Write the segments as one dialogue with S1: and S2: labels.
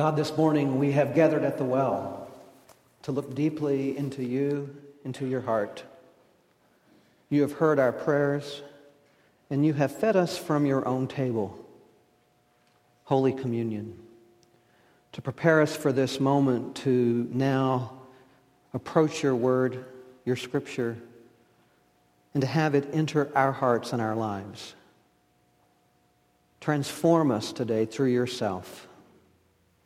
S1: God, this morning we have gathered at the well to look deeply into you, into your heart. You have heard our prayers, and you have fed us from your own table, Holy Communion, to prepare us for this moment to now approach your word, your scripture, and to have it enter our hearts and our lives. Transform us today through yourself,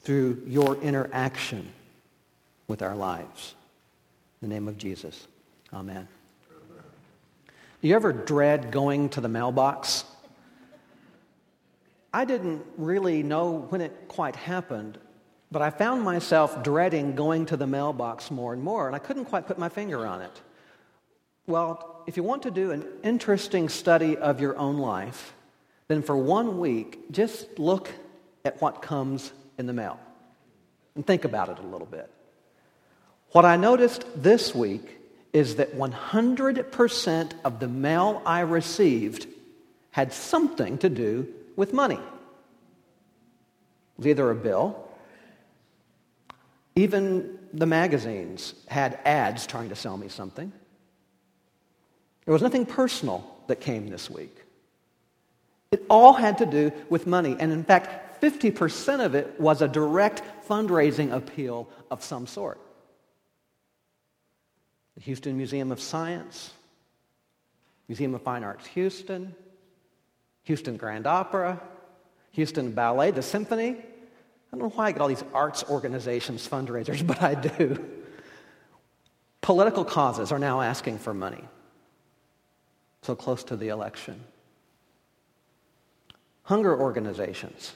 S1: through your interaction with our lives. In the name of Jesus, amen. Do you ever dread going to the mailbox? I didn't really know when it quite happened, but I found myself dreading going to the mailbox more and more, and I couldn't quite put my finger on it. Well, if you want to do an interesting study of your own life, then for one week, just look at what comes in the mail and think about it a little bit. What I noticed this week is that 100% of the mail I received had something to do with money. It was either a bill, even the magazines had ads trying to sell me something. There was nothing personal that came this week. It all had to do with money. And in fact, 50% of it was a direct fundraising appeal of some sort. The Houston Museum of Science, Museum of Fine Arts Houston, Houston Grand Opera, Houston Ballet, the Symphony. I don't know why I get all these arts organizations fundraisers, but I do. Political causes are now asking for money. So close to the election hunger organizations.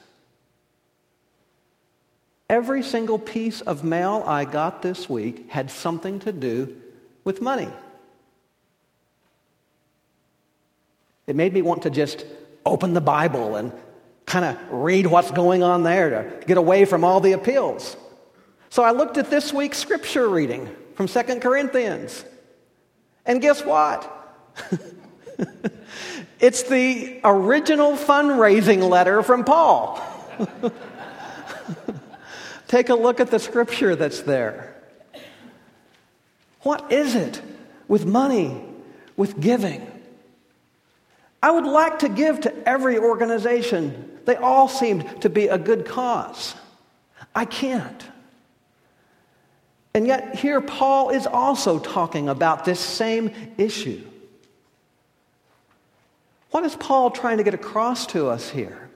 S1: Every single piece of mail I got this week had something to do with money. It made me want to just open the Bible and kind of read what's going on there to get away from all the appeals. So I looked at this week's scripture reading from Second Corinthians. And guess what? It's the original fundraising letter from Paul. Take a look at the scripture that's there. What is it with money, with giving? I would like to give to every organization. They all seemed to be a good cause. I can't. And yet, here Paul is also talking about this same issue. What is Paul trying to get across to us here?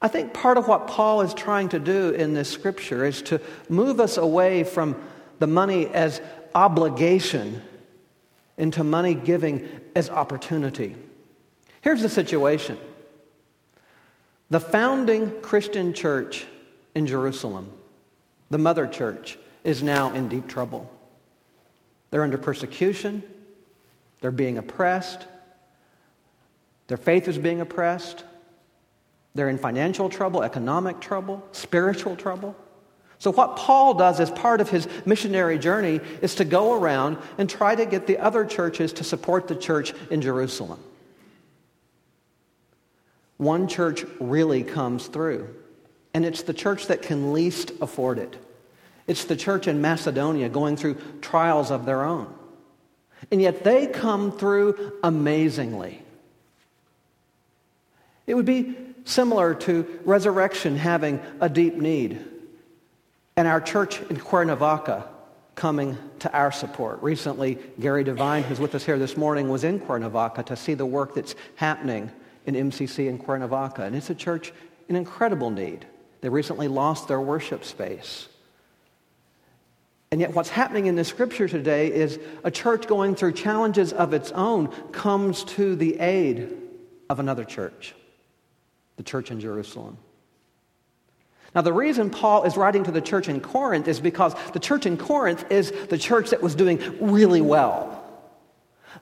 S1: I think part of what Paul is trying to do in this scripture is to move us away from the money as obligation into money giving as opportunity. Here's the situation the founding Christian church in Jerusalem, the mother church, is now in deep trouble. They're under persecution, they're being oppressed, their faith is being oppressed. They're in financial trouble, economic trouble, spiritual trouble. So, what Paul does as part of his missionary journey is to go around and try to get the other churches to support the church in Jerusalem. One church really comes through, and it's the church that can least afford it. It's the church in Macedonia going through trials of their own. And yet they come through amazingly. It would be similar to resurrection having a deep need and our church in Cuernavaca coming to our support. Recently, Gary Devine, who's with us here this morning, was in Cuernavaca to see the work that's happening in MCC in Cuernavaca. And it's a church in incredible need. They recently lost their worship space. And yet, what's happening in the scripture today is a church going through challenges of its own comes to the aid of another church the church in Jerusalem. Now, the reason Paul is writing to the church in Corinth is because the church in Corinth is the church that was doing really well.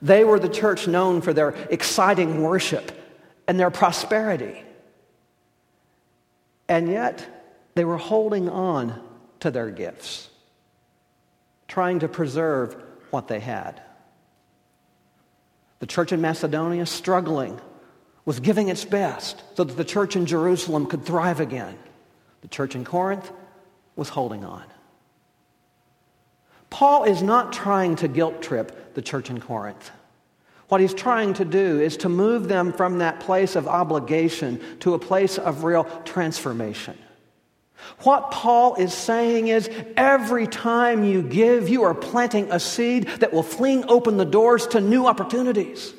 S1: They were the church known for their exciting worship and their prosperity. And yet, they were holding on to their gifts, trying to preserve what they had. The church in Macedonia struggling was giving its best so that the church in Jerusalem could thrive again. The church in Corinth was holding on. Paul is not trying to guilt trip the church in Corinth. What he's trying to do is to move them from that place of obligation to a place of real transformation. What Paul is saying is every time you give, you are planting a seed that will fling open the doors to new opportunities.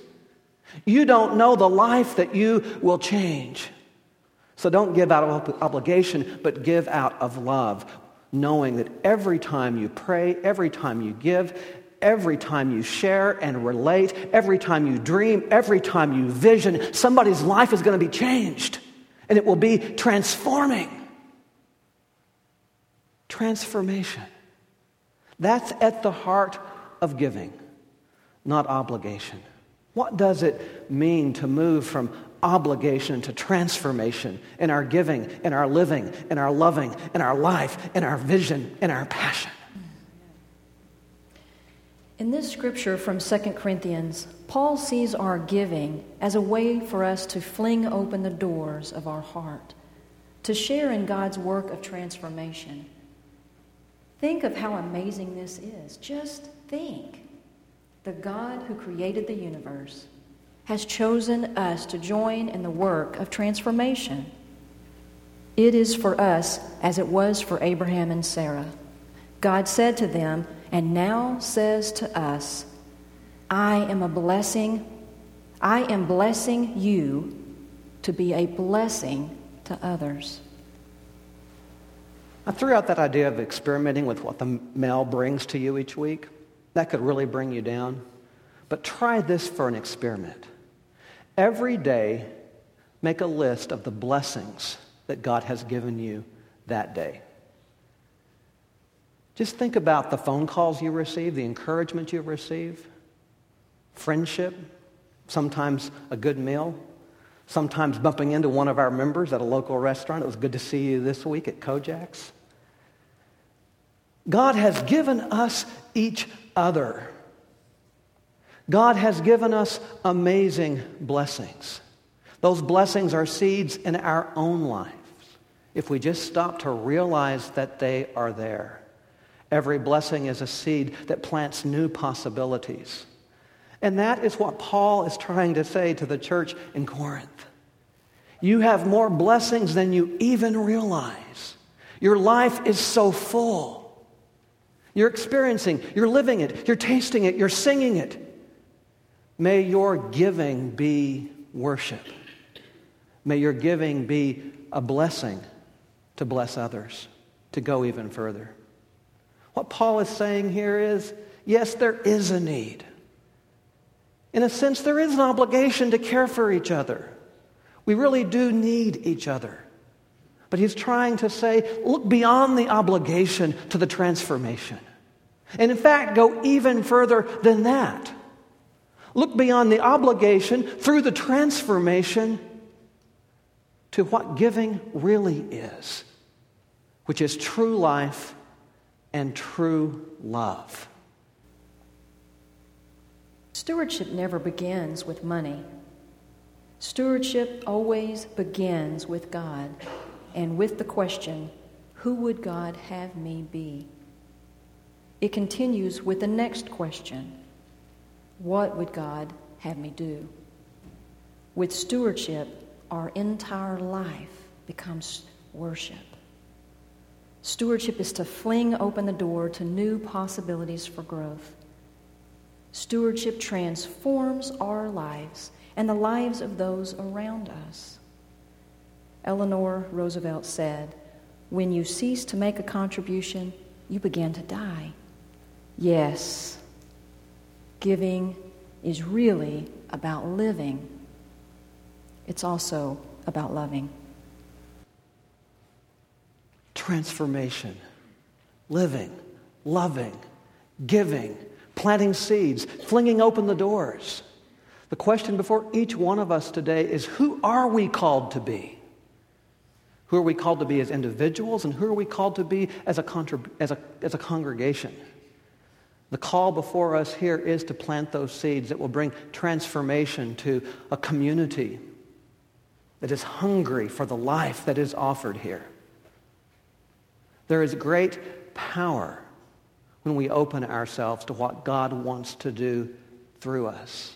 S1: You don't know the life that you will change. So don't give out of obligation, but give out of love, knowing that every time you pray, every time you give, every time you share and relate, every time you dream, every time you vision, somebody's life is going to be changed and it will be transforming. Transformation. That's at the heart of giving, not obligation. What does it mean to move from obligation to transformation in our giving, in our living, in our loving, in our life, in our vision, in our passion?
S2: In this scripture from 2 Corinthians, Paul sees our giving as a way for us to fling open the doors of our heart, to share in God's work of transformation. Think of how amazing this is. Just think. The God who created the universe has chosen us to join in the work of transformation. It is for us as it was for Abraham and Sarah. God said to them, and now says to us, I am a blessing. I am blessing you to be a blessing to others.
S1: I threw out that idea of experimenting with what the mail brings to you each week. That could really bring you down. But try this for an experiment. Every day, make a list of the blessings that God has given you that day. Just think about the phone calls you receive, the encouragement you receive, friendship, sometimes a good meal, sometimes bumping into one of our members at a local restaurant. It was good to see you this week at Kojak's. God has given us each other. God has given us amazing blessings. Those blessings are seeds in our own lives if we just stop to realize that they are there. Every blessing is a seed that plants new possibilities. And that is what Paul is trying to say to the church in Corinth. You have more blessings than you even realize. Your life is so full. You're experiencing, you're living it, you're tasting it, you're singing it. May your giving be worship. May your giving be a blessing to bless others, to go even further. What Paul is saying here is yes, there is a need. In a sense, there is an obligation to care for each other. We really do need each other. But he's trying to say, look beyond the obligation to the transformation. And in fact, go even further than that. Look beyond the obligation through the transformation to what giving really is, which is true life and true love.
S2: Stewardship never begins with money. Stewardship always begins with God and with the question, Who would God have me be? It continues with the next question What would God have me do? With stewardship, our entire life becomes worship. Stewardship is to fling open the door to new possibilities for growth. Stewardship transforms our lives and the lives of those around us. Eleanor Roosevelt said, When you cease to make a contribution, you begin to die. Yes, giving is really about living, it's also about loving
S1: transformation, living, loving, giving, planting seeds, flinging open the doors. The question before each one of us today is who are we called to be? Who are we called to be as individuals, and who are we called to be as a, contrib- as a, as a congregation? The call before us here is to plant those seeds that will bring transformation to a community that is hungry for the life that is offered here. There is great power when we open ourselves to what God wants to do through us.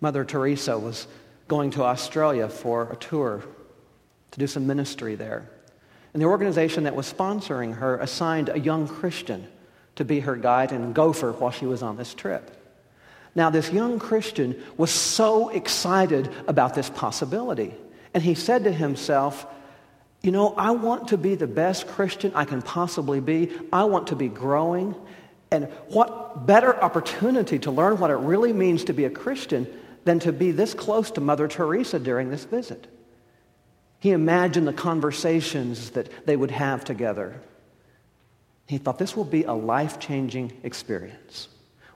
S1: Mother Teresa was going to Australia for a tour to do some ministry there. And the organization that was sponsoring her assigned a young Christian to be her guide and gopher while she was on this trip. Now, this young Christian was so excited about this possibility. And he said to himself, You know, I want to be the best Christian I can possibly be. I want to be growing. And what better opportunity to learn what it really means to be a Christian than to be this close to Mother Teresa during this visit? He imagined the conversations that they would have together. He thought this will be a life changing experience.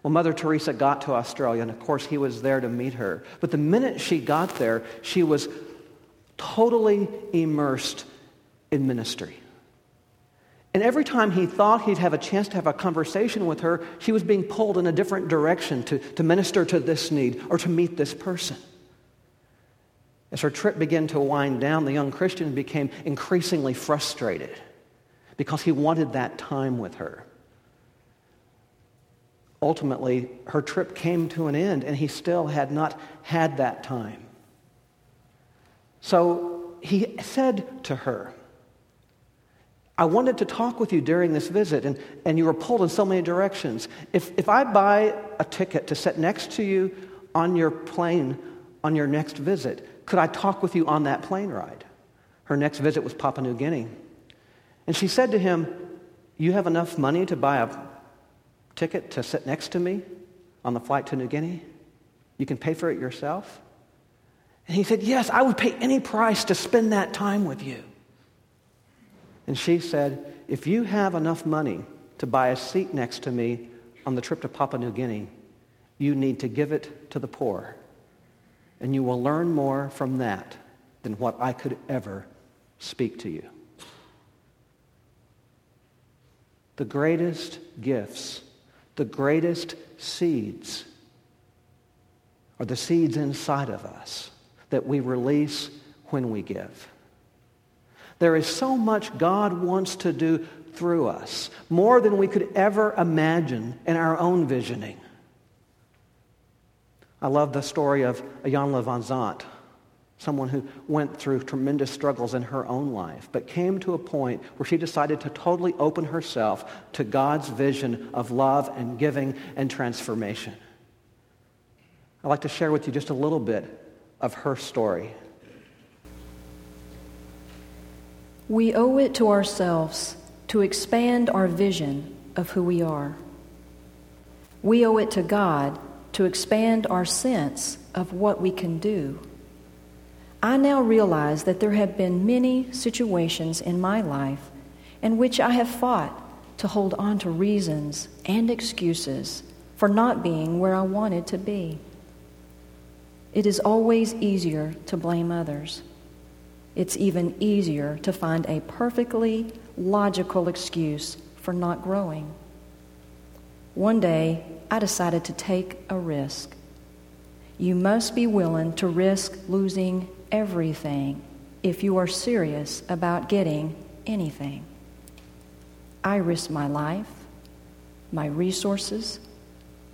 S1: Well, Mother Teresa got to Australia, and of course, he was there to meet her. But the minute she got there, she was totally immersed in ministry. And every time he thought he'd have a chance to have a conversation with her, she was being pulled in a different direction to, to minister to this need or to meet this person. As her trip began to wind down, the young Christian became increasingly frustrated because he wanted that time with her. Ultimately, her trip came to an end, and he still had not had that time. So he said to her, I wanted to talk with you during this visit, and, and you were pulled in so many directions. If, if I buy a ticket to sit next to you on your plane on your next visit, could I talk with you on that plane ride? Her next visit was Papua New Guinea. And she said to him, You have enough money to buy a ticket to sit next to me on the flight to New Guinea? You can pay for it yourself? And he said, Yes, I would pay any price to spend that time with you. And she said, If you have enough money to buy a seat next to me on the trip to Papua New Guinea, you need to give it to the poor. And you will learn more from that than what I could ever speak to you. The greatest gifts the greatest seeds are the seeds inside of us that we release when we give. There is so much God wants to do through us, more than we could ever imagine in our own visioning. I love the story of Iyanla Vanzant someone who went through tremendous struggles in her own life, but came to a point where she decided to totally open herself to God's vision of love and giving and transformation. I'd like to share with you just a little bit of her story.
S2: We owe it to ourselves to expand our vision of who we are. We owe it to God to expand our sense of what we can do. I now realize that there have been many situations in my life in which I have fought to hold on to reasons and excuses for not being where I wanted to be. It is always easier to blame others. It's even easier to find a perfectly logical excuse for not growing. One day, I decided to take a risk. You must be willing to risk losing everything if you are serious about getting anything. I risk my life, my resources,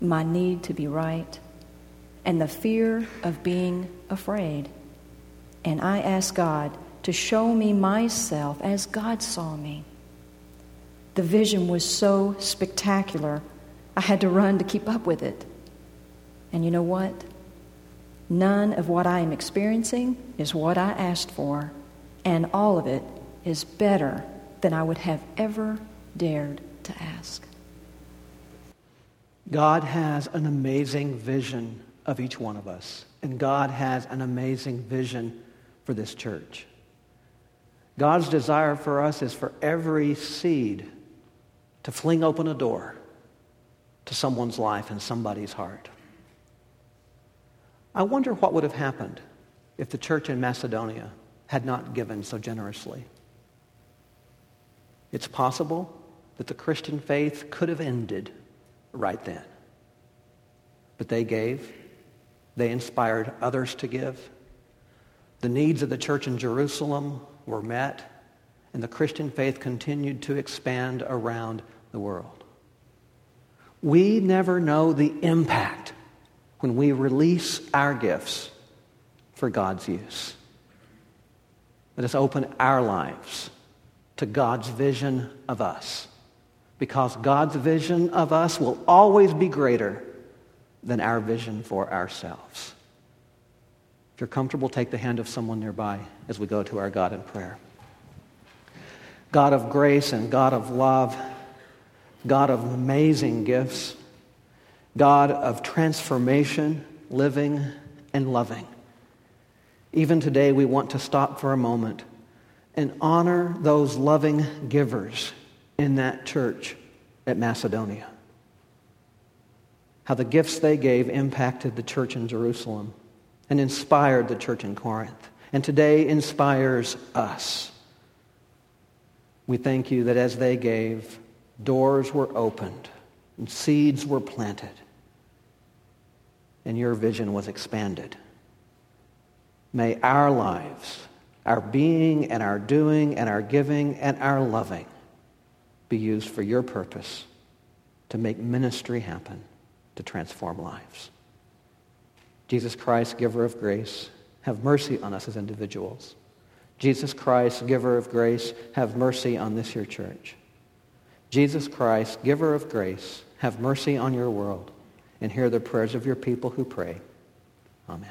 S2: my need to be right, and the fear of being afraid. And I ask God to show me myself as God saw me. The vision was so spectacular, I had to run to keep up with it. And you know what? None of what I am experiencing is what I asked for, and all of it is better than I would have ever dared to ask.
S1: God has an amazing vision of each one of us, and God has an amazing vision for this church. God's desire for us is for every seed to fling open a door to someone's life and somebody's heart. I wonder what would have happened if the church in Macedonia had not given so generously. It's possible that the Christian faith could have ended right then. But they gave. They inspired others to give. The needs of the church in Jerusalem were met. and the Christian faith continued to expand around the world. We never know the impact when we release our gifts for God's use. Let us open our lives to God's vision of us because God's vision of us will always be greater than our vision for ourselves. If you're comfortable, take the hand of someone nearby as we go to our God in prayer. God of grace and God of love, God of amazing gifts, God of transformation, living and loving. Even today, we want to stop for a moment and honor those loving givers in that church at Macedonia. How the gifts they gave impacted the church in Jerusalem and inspired the church in Corinth, and today inspires us. We thank you that as they gave, doors were opened and seeds were planted, and your vision was expanded. May our lives, our being and our doing and our giving and our loving be used for your purpose to make ministry happen, to transform lives. Jesus Christ, giver of grace, have mercy on us as individuals. Jesus Christ, giver of grace, have mercy on this your church. Jesus Christ, giver of grace, have mercy on your world and hear the prayers of your people who pray. Amen.